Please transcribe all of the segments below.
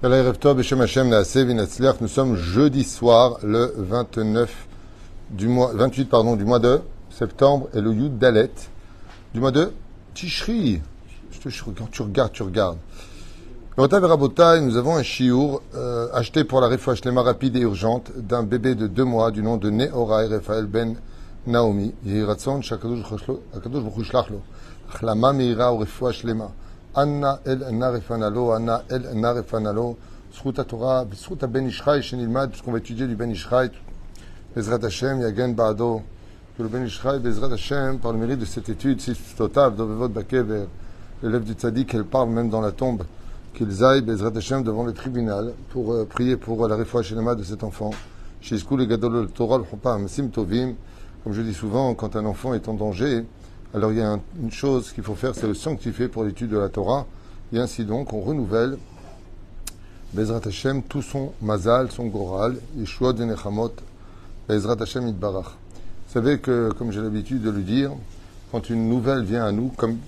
Nous sommes jeudi soir, le 29 du mois, 28 pardon, du mois de septembre et le Yud Dalet du mois de Tishri. Quand tu regardes, tu regardes. Nous avons un chiour euh, acheté pour la réfouche lema rapide et urgente d'un bébé de deux mois du nom de Nehorai Raphaël Ben Naomi. Narefanalo, Anna El Narefanalo, Sruta Torah, Sruta Ben Ishraï, Shenilmad, puisqu'on va étudier du Ben Ishraï, Bezrat Hashem, Yagen Baado, que le Ben Ishraï, Bezrat Hashem, par le mérite de cette étude, si Totav, Dovevot Bakever, l'élève du Tzadik, elle parle même dans la tombe, qu'ils aillent, Bezrat Hashem, devant le tribunal, pour euh, prier pour la réfoua de cet enfant. Shizkou le Gadol Torah, le Sim Tovim, comme je dis souvent, quand un enfant est en danger, alors il y a une chose qu'il faut faire, c'est le sanctifier pour l'étude de la Torah. Et ainsi donc, on renouvelle Bezrat Hashem, tout son mazal, son goral, Yeshua de Nechamot, Bezrat Hashem Itbarach. Vous savez que, comme j'ai l'habitude de le dire, quand une nouvelle vient à nous, comme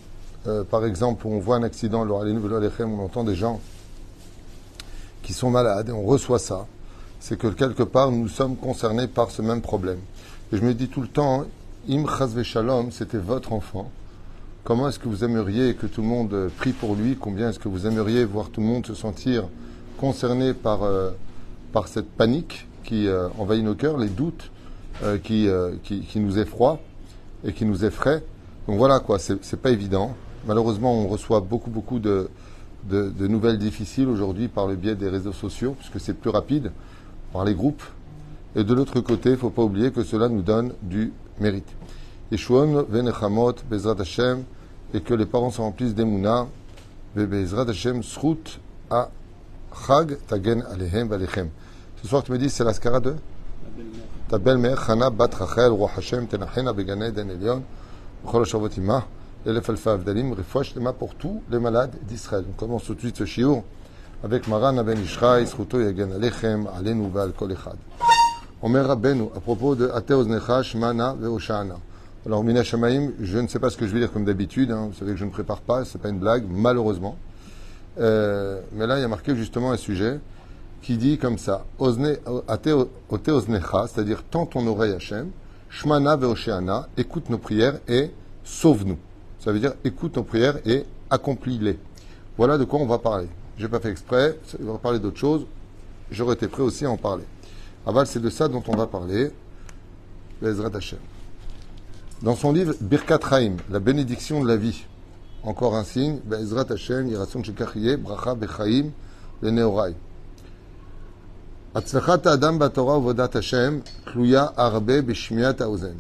euh, par exemple, on voit un accident, on entend des gens qui sont malades et on reçoit ça, c'est que quelque part nous sommes concernés par ce même problème. Et je me dis tout le temps, Im Chazve Shalom, c'était votre enfant. Comment est-ce que vous aimeriez que tout le monde prie pour lui? Combien est-ce que vous aimeriez voir tout le monde se sentir concerné par, euh, par cette panique qui euh, envahit nos cœurs, les doutes euh, qui, qui, nous effroient et qui nous effraient? Donc voilà quoi, c'est pas évident. Malheureusement, on reçoit beaucoup, beaucoup de, de, de nouvelles difficiles aujourd'hui par le biais des réseaux sociaux, puisque c'est plus rapide, par les groupes. Et de l'autre côté, il ne faut pas oublier que cela nous donne du mérite. Yeshuon venechamot bezrat Hashem et que les parents se remplissent d'emuna bezrat Hashem srut a chag tagen alehem valechem. Ce soir, tu me dis, c'est la skara de ta belle-mère, Chana bat Rachel, roi Hashem, tenachena begane den elion, b'chol ha-shavot imah, l'elef alfa avdalim, refouach lema pour tous les malades d'Israël. On commence tout de suite ce shiur avec Maran ben Ishraï, sruto yagen alechem, alenu val kol echad. Omer Rabbeinu, à propos de Ateos Nechash, Mana Veoshana. Alors, Mina Shamaim, je ne sais pas ce que je vais dire comme d'habitude, hein, vous savez que je ne prépare pas, c'est pas une blague, malheureusement. Euh, mais là, il y a marqué justement un sujet qui dit comme ça Ateos Necha, c'est-à-dire tends ton oreille Hachem, Shmana Veoshana, écoute nos prières et sauve-nous. Ça veut dire écoute nos prières et accomplis-les. Voilà de quoi on va parler. Je n'ai pas fait exprès, on va parler d'autre chose. J'aurais été prêt aussi à en parler. Aval, c'est de ça dont on va parler. Bezrat Hashem. Dans son livre Birkat Chaim, la bénédiction de la vie, encore un signe, Bezrat Hashem, Yirason Shekachiye, Bracha Bechaim, le Neorai. Atzlachat Adam Batorah Vodat Hashem, Kluya Arbe Bishmiat Haozen.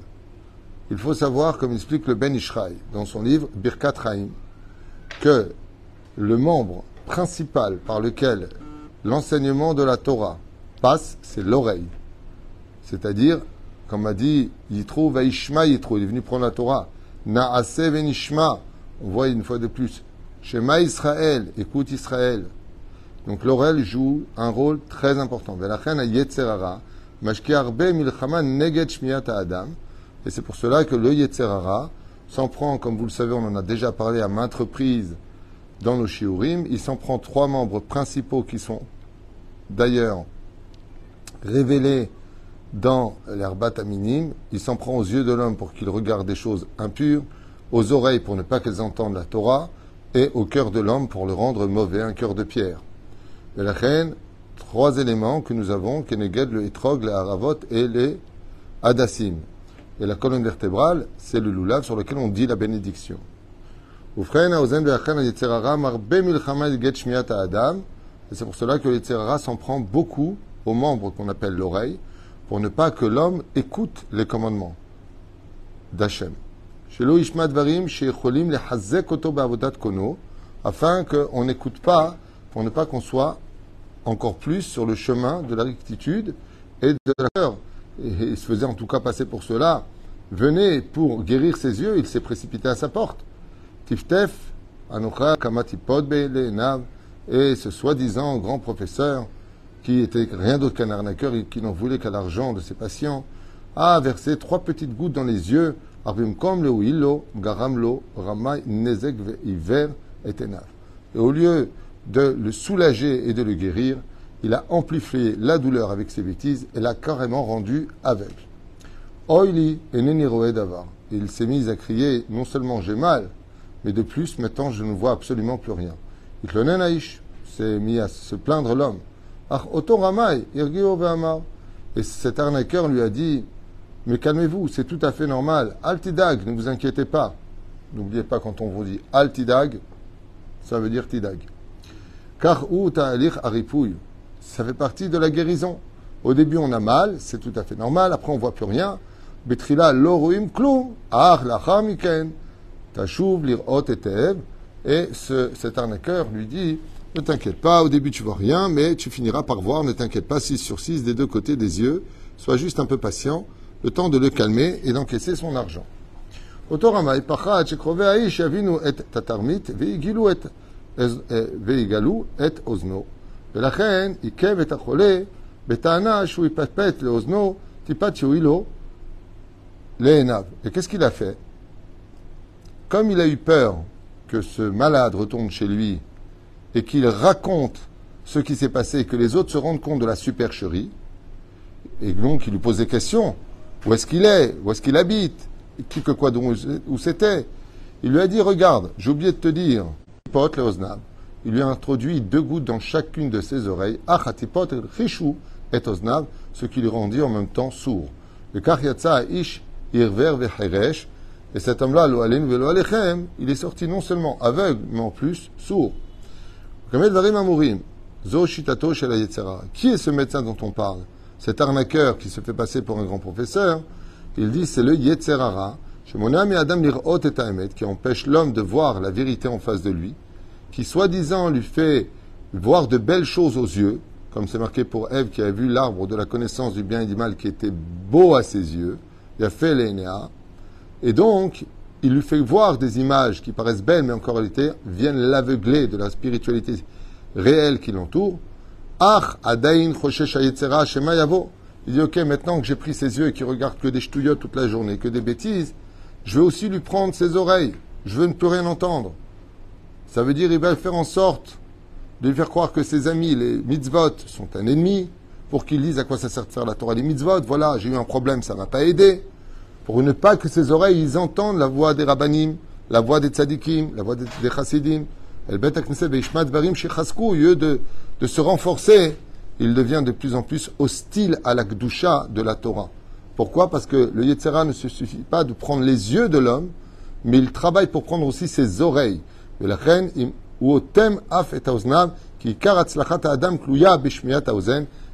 Il faut savoir, comme explique le Ben Ishraï dans son livre Birkat Chaim, que le membre principal par lequel l'enseignement de la Torah passe, c'est l'oreille. C'est-à-dire, comme a dit Yitro, Vaishma Yitro, il est venu prendre la Torah. Naase Venishma, on voit une fois de plus. Shema Israël, écoute Israël. Donc l'oreille joue un rôle très important. Et c'est pour cela que le Yetzerara s'en prend, comme vous le savez, on en a déjà parlé à maintes reprises dans nos shiurim, il s'en prend trois membres principaux qui sont d'ailleurs révélé dans l'herbat minime, il s'en prend aux yeux de l'homme pour qu'il regarde des choses impures, aux oreilles pour ne pas qu'elles entendent la Torah, et au cœur de l'homme pour le rendre mauvais, un cœur de pierre. Et la reine, trois éléments que nous avons, Keneged, le Etrog, le Haravot et les Hadassim. Et la colonne vertébrale, c'est le loulav sur lequel on dit la bénédiction. Et c'est pour cela que le s'en prend beaucoup aux membres qu'on appelle l'oreille, pour ne pas que l'homme écoute les commandements d'Hachem. Afin qu'on n'écoute pas, pour ne pas qu'on soit encore plus sur le chemin de la rectitude et de la peur. Et il se faisait en tout cas passer pour cela. Venez pour guérir ses yeux, il s'est précipité à sa porte. Tiftef, Anocha, Kamatipod, et ce soi-disant grand professeur qui était rien d'autre qu'un arnaqueur et qui n'en voulait qu'à l'argent de ses patients, a versé trois petites gouttes dans les yeux, et Et au lieu de le soulager et de le guérir, il a amplifié la douleur avec ses bêtises et l'a carrément rendu aveugle. Oili et. Il s'est mis à crier non seulement j'ai mal, mais de plus maintenant je ne vois absolument plus rien. Itlonen s'est mis à se plaindre l'homme. Et cet arnaqueur lui a dit Mais calmez-vous, c'est tout à fait normal. Altidag, ne vous inquiétez pas. N'oubliez pas quand on vous dit Altidag, ça veut dire Tidag. Car ça fait partie de la guérison. Au début, on a mal, c'est tout à fait normal. Après, on voit plus rien. Betrila loruim klum, ach lachamiken, tashuv lirot etev. Et ce, cet arnaqueur lui dit, ne t'inquiète pas, au début tu vois rien, mais tu finiras par voir, ne t'inquiète pas, 6 sur 6 des deux côtés des yeux, sois juste un peu patient, le temps de le calmer et d'encaisser son argent. Otoramai pachat shekrove aish yavinu et tatarmit veigilu et veigalu et ozno. ולכן עיכב את החולה בטענה שהוא יפטפט לאוזנו טיפת שיועילו לעיניו. Et qu'est-ce qu'il a fait Comme il a eu peur que ce malade retourne chez lui et qu'il raconte ce qui s'est passé et que les autres se rendent compte de la supercherie, et donc il lui pose des questions. Où est-ce qu'il est? Où est-ce qu'il habite? Qui que quoi où c'était? Il lui a dit, regarde, j'ai oublié de te dire, il lui a introduit deux gouttes dans chacune de ses oreilles, achatipot chishu et ce qui lui rendit en même temps sourd. Le ish irver vecheresh, et cet homme-là, il est sorti non seulement aveugle, mais en plus sourd. Qui est ce médecin dont on parle? Cet arnaqueur qui se fait passer pour un grand professeur, il dit c'est le Yetzerara, qui empêche l'homme de voir la vérité en face de lui qui soi-disant lui fait voir de belles choses aux yeux, comme c'est marqué pour Ève qui a vu l'arbre de la connaissance du bien et du mal qui était beau à ses yeux, il a fait l'énéa, et donc il lui fait voir des images qui paraissent belles, mais en réalité viennent l'aveugler de la spiritualité réelle qui l'entoure. Ach, adain, shema yavo. Il dit, ok, maintenant que j'ai pris ses yeux et qu'il regarde que des ch'touillottes toute la journée, que des bêtises, je vais aussi lui prendre ses oreilles. Je veux ne plus rien entendre. Ça veut dire il va faire en sorte de lui faire croire que ses amis, les mitzvot, sont un ennemi, pour qu'ils disent à quoi ça sert de faire la Torah des mitzvot. Voilà, j'ai eu un problème, ça m'a pas aidé. Pour ne pas que ses oreilles, ils entendent la voix des rabbanim, la voix des tzadikim, la voix des, chassidim. Au lieu de, de se renforcer, il devient de plus en plus hostile à la gdusha de la Torah. Pourquoi? Parce que le Yetzera ne se suffit pas de prendre les yeux de l'homme, mais il travaille pour prendre aussi ses oreilles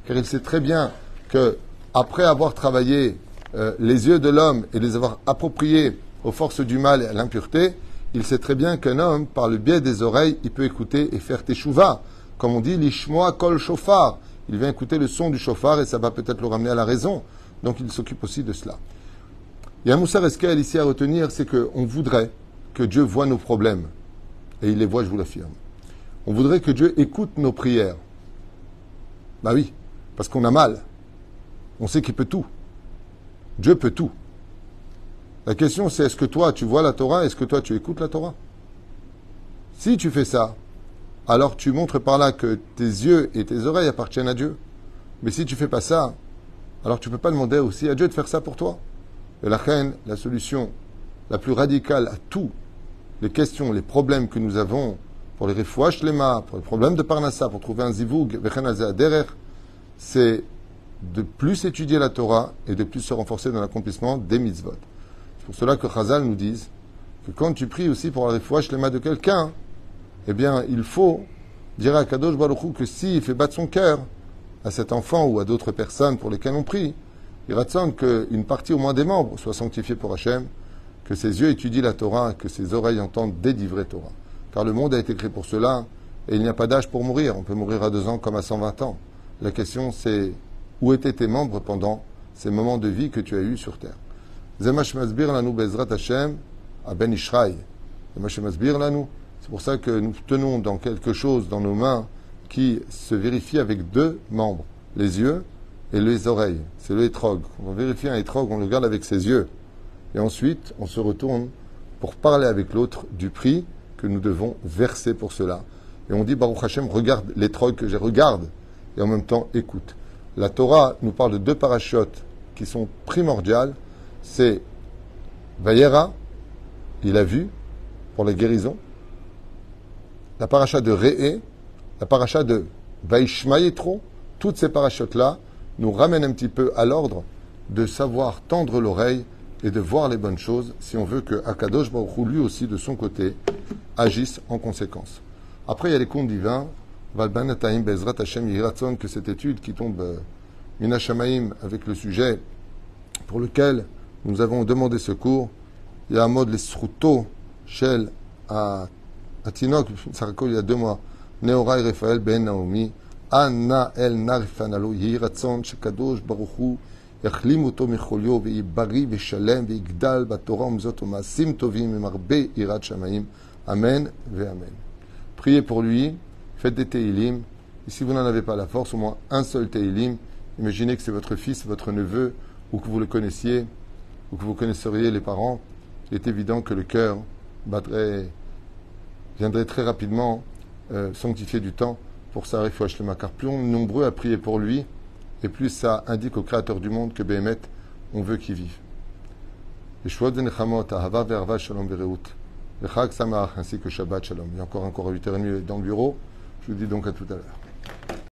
car il sait très bien que après avoir travaillé euh, les yeux de l'homme et les avoir appropriés aux forces du mal et à l'impureté, il sait très bien qu'un homme, par le biais des oreilles, il peut écouter et faire teshuva. Comme on dit, l'ishmoa kol shofar. Il vient écouter le son du chauffard et ça va peut-être le ramener à la raison. Donc il s'occupe aussi de cela. Il y a un moussar eskel ici à retenir, c'est qu'on voudrait que Dieu voit nos problèmes et il les voit, je vous l'affirme. On voudrait que Dieu écoute nos prières. Bah oui, parce qu'on a mal. On sait qu'il peut tout. Dieu peut tout. La question c'est est-ce que toi tu vois la Torah, est-ce que toi tu écoutes la Torah? Si tu fais ça, alors tu montres par là que tes yeux et tes oreilles appartiennent à Dieu. Mais si tu fais pas ça, alors tu peux pas demander aussi à Dieu de faire ça pour toi. Et la reine, la solution la plus radicale à tout les questions, les problèmes que nous avons pour les refouaches lema, pour les problèmes de parnassa, pour trouver un zivoug, c'est de plus étudier la Torah et de plus se renforcer dans l'accomplissement des mitzvot. C'est pour cela que Chazal nous dit que quand tu pries aussi pour la refouache lema de quelqu'un, eh bien, il faut dire à Kadosh Baruch que s'il fait battre son cœur à cet enfant ou à d'autres personnes pour lesquelles on prie, il que qu'une partie au moins des membres soit sanctifiée pour Hachem, que ses yeux étudient la Torah, que ses oreilles entendent délivrer Torah. Car le monde a été créé pour cela, et il n'y a pas d'âge pour mourir. On peut mourir à deux ans comme à 120 ans. La question c'est où étaient tes membres pendant ces moments de vie que tu as eus sur terre? Zemash Masbir Lanu Bezrat Hashem à Ben Ishraï. Masbir Lanu. C'est pour ça que nous tenons dans quelque chose dans nos mains qui se vérifie avec deux membres, les yeux et les oreilles. C'est le hétrog. On vérifie un hétrog, on le garde avec ses yeux. Et ensuite, on se retourne pour parler avec l'autre du prix que nous devons verser pour cela. Et on dit, Baruch Hashem, regarde les troïs que j'ai, regarde, et en même temps, écoute. La Torah nous parle de deux parachutes qui sont primordiales. C'est Vayera, il a vu, pour la guérison. La paracha de Re'e, la paracha de Vaishma Yetro, toutes ces parachutes-là nous ramènent un petit peu à l'ordre de savoir tendre l'oreille et de voir les bonnes choses si on veut que Akadosh Baruch lui aussi, de son côté, agisse en conséquence. Après, il y a les comptes divins. Valbanataim Bezrat Hashem Yiratzon, que cette étude qui tombe euh, Minashamaim avec le sujet pour lequel nous avons demandé secours. Il y a un mode les Sruto, Shel, à Tinok, il y a deux mois. Neorai Raphaël Ben Naomi. Anna El Narifanalo, Yiratzon, Shekadosh Baruchu. יחלים אותו מחוליו, ויהי בריא ושלם, ויגדל בתורה ומזאת ומעשים טובים, עם הרבה יראת שמיים. Amen ve Amen. Priez pour lui, faites des Teilim, et si vous n'en avez pas la force, au moins un seul Teilim, imaginez que c'est votre fils, votre neveu, ou que vous le connaissiez, ou que vous connaisseriez les parents, il est évident que le cœur viendrait très rapidement euh, sanctifier du temps pour ça, il car plus on est nombreux à prier pour lui, et plus ça indique au Créateur du monde que Béhémet, on veut qu'il vive. ainsi que Shabbat Shalom. Il y a encore un à 8h30 dans le bureau. Je vous dis donc à tout à l'heure.